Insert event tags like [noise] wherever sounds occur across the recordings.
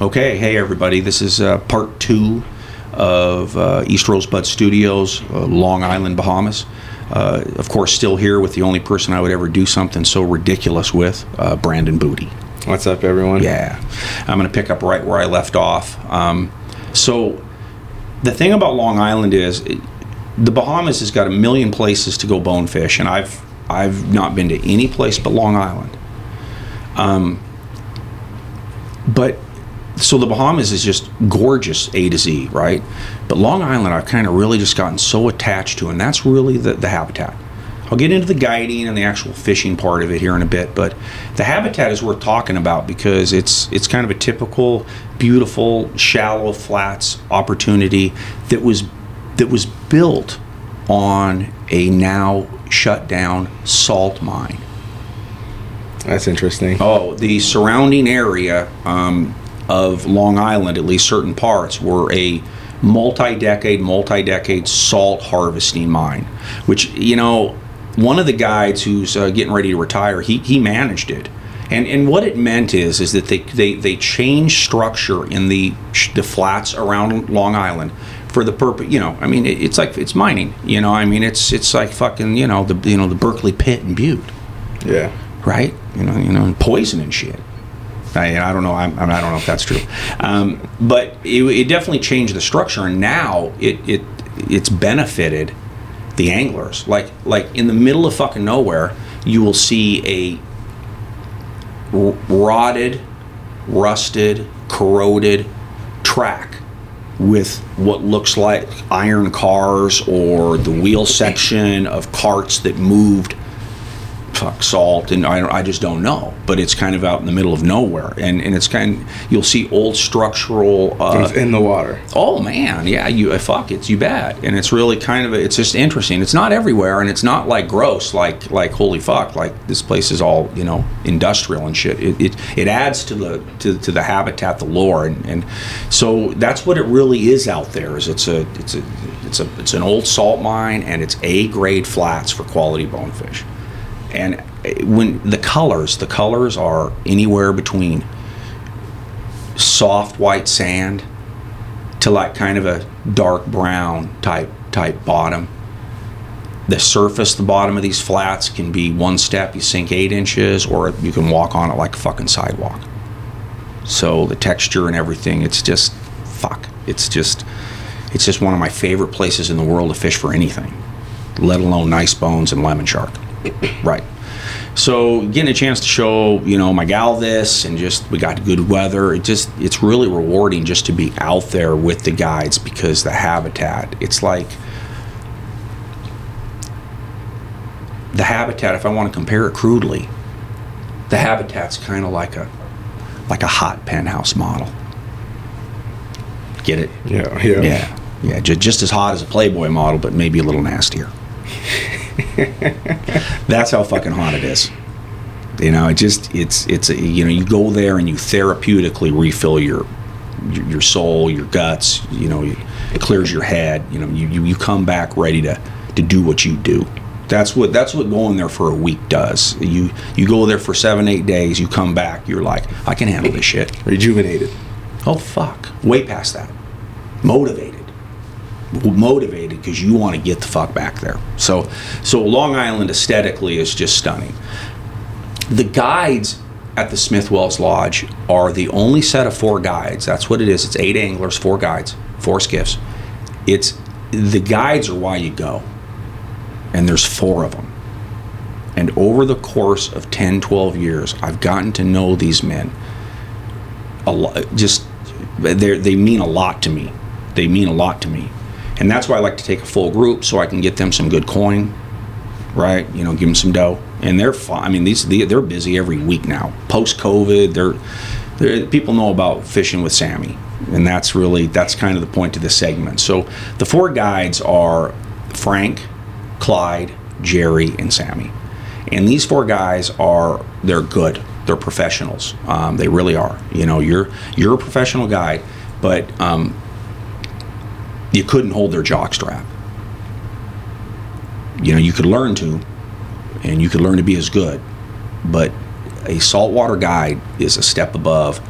Okay, hey everybody, this is uh, part two of uh, East Rosebud Studios, uh, Long Island, Bahamas. Uh, of course, still here with the only person I would ever do something so ridiculous with, uh, Brandon Booty. What's up, everyone? Yeah, I'm going to pick up right where I left off. Um, so, the thing about Long Island is, it, the Bahamas has got a million places to go bonefish, and I've I've not been to any place but Long Island. Um, but so the Bahamas is just gorgeous A to Z, right? But Long Island, I've kind of really just gotten so attached to, and that's really the, the habitat. I'll get into the guiding and the actual fishing part of it here in a bit, but the habitat is worth talking about because it's it's kind of a typical, beautiful, shallow flats opportunity that was that was built on a now shut down salt mine. That's interesting. Oh, the surrounding area um, of Long Island, at least certain parts, were a multi-decade, multi-decade salt harvesting mine. Which you know, one of the guides who's uh, getting ready to retire, he he managed it. And, and what it meant is is that they, they, they changed structure in the the flats around Long Island for the purpose you know I mean it, it's like it's mining you know I mean it's it's like fucking you know the you know the Berkeley pit in Butte Yeah. Right? You know, you know, and poison and shit. I, I don't know. I'm, I don't know if that's true, um, but it, it definitely changed the structure, and now it it it's benefited the anglers. Like like in the middle of fucking nowhere, you will see a r- rotted, rusted, corroded track with what looks like iron cars or the wheel section of carts that moved fuck salt and I, I just don't know. But it's kind of out in the middle of nowhere. And, and it's kind of, you'll see old structural uh, It's in the water. oh man. Yeah you uh, fuck it's you bet. And it's really kind of a, it's just interesting. It's not everywhere and it's not like gross like like holy fuck like this place is all you know industrial and shit. It it, it adds to the to, to the habitat the lore and, and so that's what it really is out there is it's a it's a it's a it's an old salt mine and it's a grade flats for quality bonefish and uh, when the colors the colors are anywhere between soft white sand to like kind of a dark brown type type bottom. The surface, the bottom of these flats can be one step, you sink eight inches, or you can walk on it like a fucking sidewalk. So the texture and everything, it's just fuck. It's just it's just one of my favorite places in the world to fish for anything, let alone nice bones and lemon shark. Right. So getting a chance to show, you know, my gal this and just we got good weather. It just it's really rewarding just to be out there with the guides because the habitat, it's like the habitat, if I want to compare it crudely, the habitat's kind of like a like a hot penthouse model. Get it? Yeah. Yeah. Yeah. Yeah, just as hot as a Playboy model, but maybe a little nastier. [laughs] [laughs] That's how fucking hot it is. You know, it just it's it's a, you know you go there and you therapeutically refill your your, soul, your guts. You know, it clears your head. You know, you, you you come back ready to to do what you do. That's what that's what going there for a week does. You you go there for seven eight days. You come back. You're like, I can handle this shit. Rejuvenated. Oh fuck, way past that. Motivated, motivated because you want to get the fuck back there. So, so Long Island aesthetically is just stunning. The guides at the Smith Wells Lodge are the only set of four guides. That's what it is. It's eight anglers, four guides, four skiffs. It's the guides are why you go, and there's four of them. And over the course of 10, 12 years, I've gotten to know these men a lot just they they mean a lot to me they mean a lot to me and that's why i like to take a full group so i can get them some good coin right? You know give them some dough. And they're fine i mean these they- they're busy every week now. Post covid they're, they're people know about fishing with sammy. And that's really that's kind of the point of this segment. So the four guides are frank clyde jerry and sammy. And these four guys are they're good. They're professionals. Um, they really are. You know you're you're a professional guide but um, you couldn't hold their jock strap you know you could learn to and you could learn to be as good but a saltwater guide is a step above,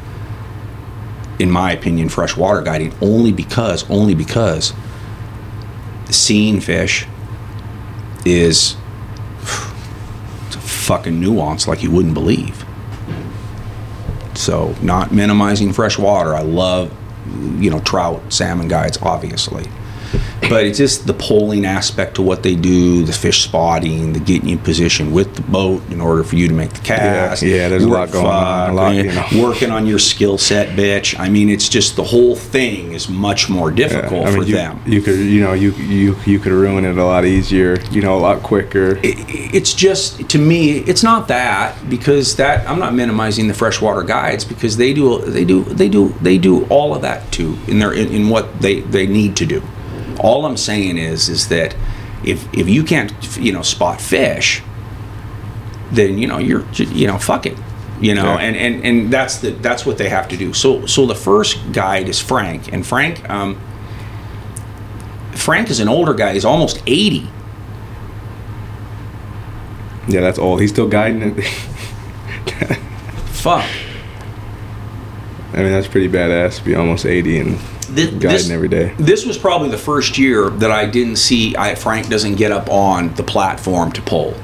in my opinion, freshwater guiding only because only because seeing fish is it's a fucking nuance like you wouldn't believe. So, not minimizing fresh water. I love, you know, trout, salmon guides, obviously. But it's just the poling aspect to what they do, the fish spotting, the getting in position with the boat in order for you to make the cast. yeah, there's a lot going on, a lot, you know. Working on your skill set, bitch. I mean, it's just the whole thing is much more Yeah, difficult I mean, for you, them. you could, you know, you you you could ruin it a lot easier, you know, a lot quicker. it- it's just to me it's not that because that I'm not minimizing the freshwater guides because they do they do they do they do all of that too in their in, in what they they need to do. All I'm saying is is that if if you can't you know spot fish, then you know you're you know fuck it. You know, Yeah. and, and and that's the that's what they have to do. So so the first guide is Frank, and Frank um, Frank is an older guy. He's almost eighty. Yeah, that's all. He's still guiding it. Fuck. I mean, that's pretty badass to be almost 80 and Thi- guiding every day. This was probably the first year that I didn't see I, Frank doesn't get up on the platform to pull.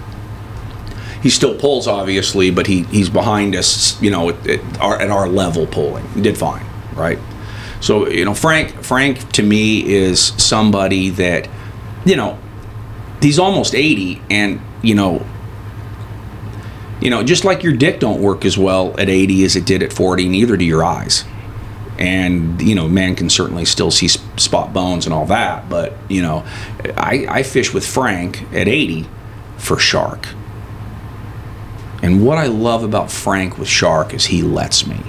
He still pulls, obviously, but he, he's behind us, you know, at, at, our, at our level pulling. He did fine, right? So, you know, Frank, Frank to me is somebody that, you know, he's almost 80 and, you know, you know, just like your dick don't work as well at 80 as it did at 40, neither do your eyes and you know man can certainly still see spot bones and all that but you know I, I fish with frank at 80 for shark. And what i love about frank with shark is he lets me.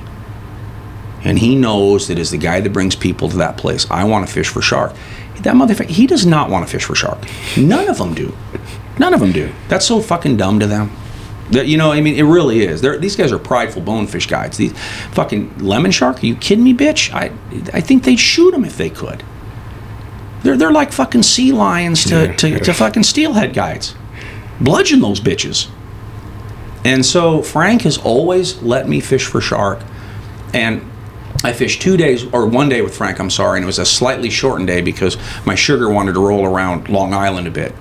And he knows that as the guy that brings people to that place i want to fish for shark. That motherfucker he does not want to fish for shark. None of them do. None of them do. That's so fucking dumb to them that, you know, I mean, it really is. They're, these guys are prideful bonefish guides. These fucking lemon shark. Are you kidding me, bitch? I, I think they'd shoot them if they could. They're, they're like fucking sea lions to, to, to fucking steelhead guides. Bludgeon those bitches. And so Frank has always let me fish for shark. And I fished two days, or one day with Frank, I'm sorry, and it was a slightly shortened day because my sugar wanted to roll around Long Island a bit.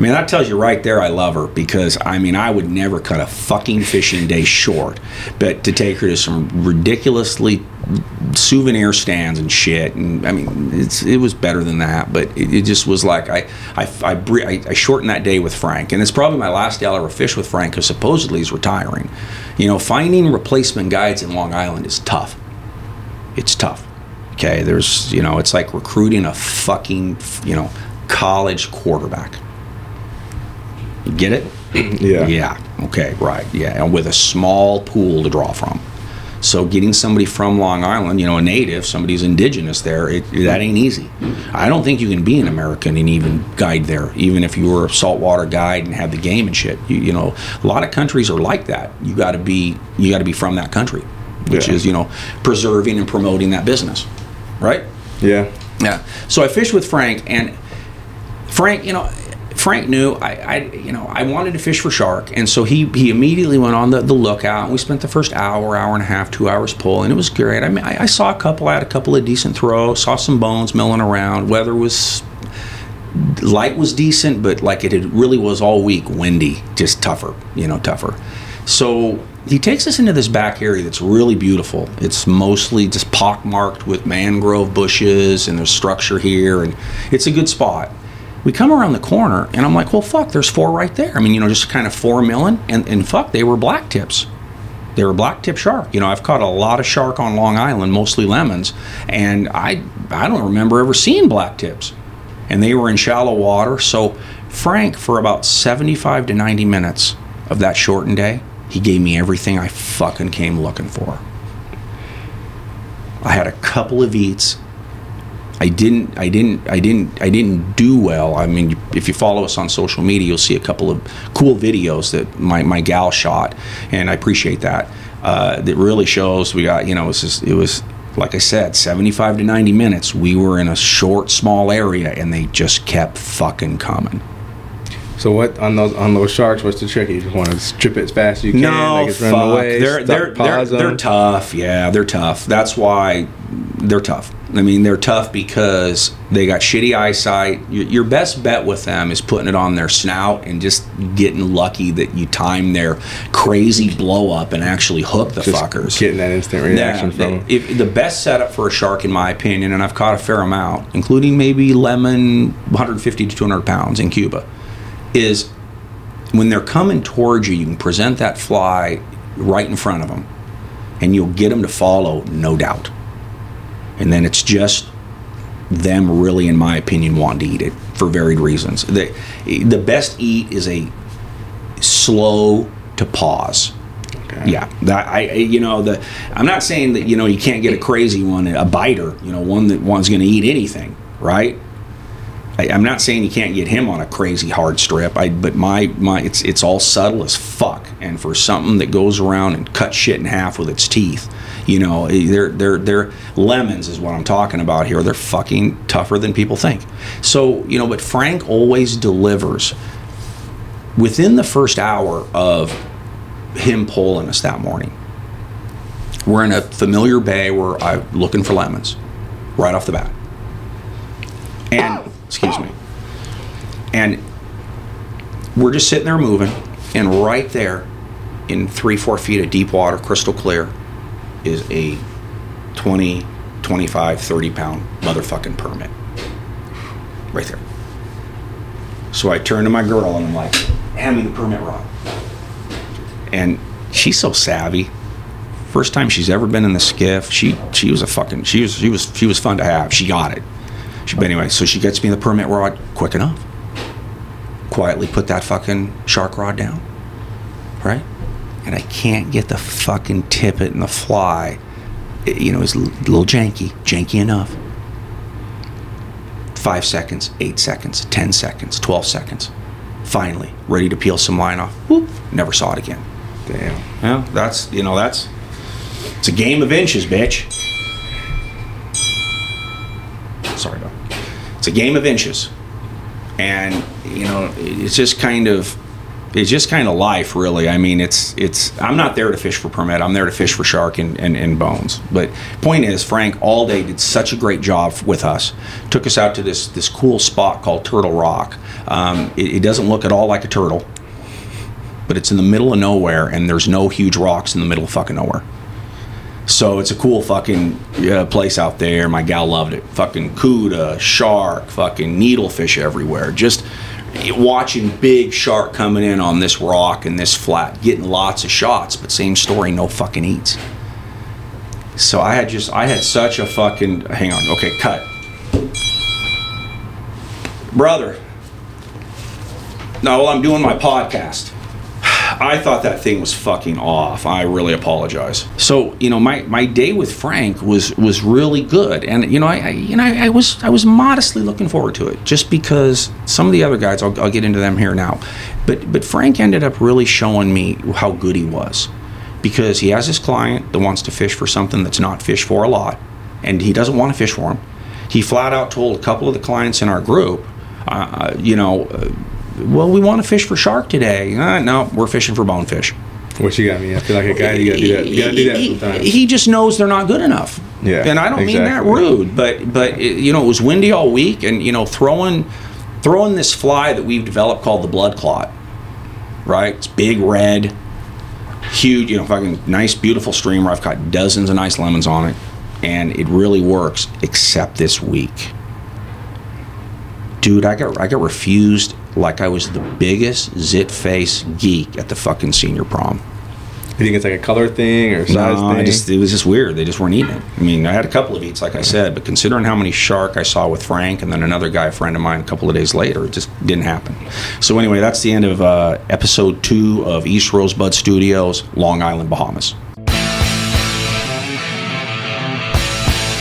I mean, that tells you right there I love her because, I mean, I would never cut a fucking fishing day short. But to take her to some ridiculously souvenir stands and shit, and I mean, it's, it was better than that, but it, it just was like I, I, I, I, shortened that day with Frank. And it's probably my last day I'll ever fish with Frank because supposedly he's retiring. You know, finding replacement guides in Long Island is tough it's tough. Okay, there's you know, it's like recruiting a fucking you know college quarterback. You get it? [clears throat] Yeah. Yeah. Okay. Right. Yeah. And with a small pool to draw from. So getting somebody from Long Island, you know, a native, somebody who's indigenous there, it, that ain't easy. I don't think you can be an American and even guide there, even if you were a saltwater guide and had the game and shit. You, you know, a lot of countries are like that. You got to be, you got to be from that country, which Yeah. is you know preserving and promoting that business, right? Yeah. Yeah. So I fished with Frank, and Frank, you know, Frank knew I, I, you know, I wanted to fish for shark, and so he he immediately went on the, the lookout. We spent the first hour, hour and a half, two hours pulling. it was great. I mean, I, I saw a couple, I had a couple of decent throws, saw some bones milling around. Weather was light was decent, but like it had really was all week, windy, just tougher, you know, tougher. So he takes us into this back area that's really beautiful. It's mostly just pockmarked with mangrove bushes, and there's structure here, and it's a good spot. We come around the corner, and I'm like, well, fuck, there's four right there. I mean, you know, just kind of four milling, and, and fuck, they were black tips they were black tip shark. You know, I've caught a lot of shark on Long Island, mostly lemons, and I I don't remember ever seeing black tips. And they were in shallow water. So Frank, for about 75 to 90 minutes of that shortened day, he gave me everything I fucking came looking for. I had a couple of eats. I didn't I didn't I didn't I didn't do well. I mean, if you follow us on social media, you'll see a couple of cool videos that my, my gal shot, and I appreciate that. Uh, that really shows we got you know it was just, it was like I said, 75 to 90 minutes. We were in a short, small area, and they just kept fucking coming. So what on those on those sharks? What's the trick? You just want to strip it as fast as you can. No, like fuck. away. they're they're they're, they're tough. Yeah, they're tough. That's why they're tough. I mean, they're tough because they got shitty eyesight. Your, your best bet with them is putting it on their snout and just getting lucky that you time their crazy blow up and actually hook the Just fuckers. getting that instant reaction Yeah, from if, the best setup for a shark, in my opinion, and I've caught a fair amount, including maybe lemon, 150 to 200 pounds in Cuba, is when they're coming towards you, you can present that fly right in front of them, and you'll get them to follow, no doubt. And then it's just them really, in my opinion, wanting to eat it for varied reasons. The, the best eat is a slow to pause. Okay. Yeah, that I you know the I'm not saying that you know you can't get a crazy one, a biter, you know, one that one's going to eat anything, right? I, I'm not saying you can't get him on a crazy hard strip. I but my my it's it's all subtle as fuck, and for something that goes around and cuts shit in half with its teeth, you know, they're they're they're lemons is what I'm talking about here. They're fucking tougher than people think. So you know, but Frank always delivers within the first hour of him pulling us that morning. We're in a familiar bay where I'm looking for lemons right off the bat. And, excuse me. And we're just sitting there moving, and right there, in three, four feet of deep water, crystal clear, is a 20, 25, 30 pound motherfucking permit. Right there. So I turn to my girl and I'm like, hand me the permit rod and she's so savvy. First time she's ever been in the skiff. She she was a fucking she was she was she was fun to have. She got it. She, but anyway, so she gets me the permit rod quick enough. Quietly put that fucking shark rod down, right? And I can't get the fucking tippet and the fly. It- you know, it's a little janky, janky enough. Five seconds, eight seconds, ten seconds, twelve seconds. Finally, ready to peel some line off. Whoop, never saw it again. Damn. Yeah, that's you know that's it's a game of inches, bitch. Sorry, Doc. It's a game of inches, and you know it's just kind of it's just kind of life, really. I mean, it's it's I'm not there to fish for permit. I'm there to fish for shark and, and, and bones. But point is, Frank all day did such a great job with us. Took us out to this this cool spot called Turtle Rock. Um, it, it doesn't look at all like a turtle but it's in the middle of nowhere and there's no huge rocks in the middle of fucking nowhere. So it's a cool fucking uh, place out there. My gal loved it. Fucking cuda, shark, fucking needlefish everywhere. Just watching big shark coming in on this rock and this flat, getting lots of shots, but same story, no fucking eats. So I had just, I had such a fucking, hang on, okay, cut. Brother, no, well, I'm doing my podcast. I thought that thing was fucking off. I really apologize. So you know, my, my day with Frank was was really good, and you know, I, I you know I, I was I was modestly looking forward to it, just because some of the other guys, I'll, I'll get into them here now, but but Frank ended up really showing me how good he was, because he has his client that wants to fish for something that's not fished for a lot, and he doesn't want to fish for him. He flat out told a couple of the clients in our group, uh, you know. Uh, well, we want to fish for shark today. Uh, no, we're fishing for bonefish. What you got me? I feel like a guy. You gotta do that. You gotta do that He- sometimes. He just knows they're not good enough. Yeah, and I don't mean that rude, but but it, you know it was windy all week, and you know throwing throwing this fly that we've developed called the blood clot. Right, it's big red, huge. You know, fucking nice, beautiful streamer. I've caught dozens of nice lemons on it, and it really works. Except this week, dude, I got I got refused like I was the biggest zit face geek at the fucking senior prom. You think it's like a color thing or size No, I thing? just it was just weird. They just weren't eating it. I mean, I had a couple of eats, like I said, but considering how many shark I saw with Frank and then another guy, a friend of mine, a couple of days later, it just didn't happen. So anyway, that's the end of uh, episode two of East Rosebud Studios, Long Island, Bahamas.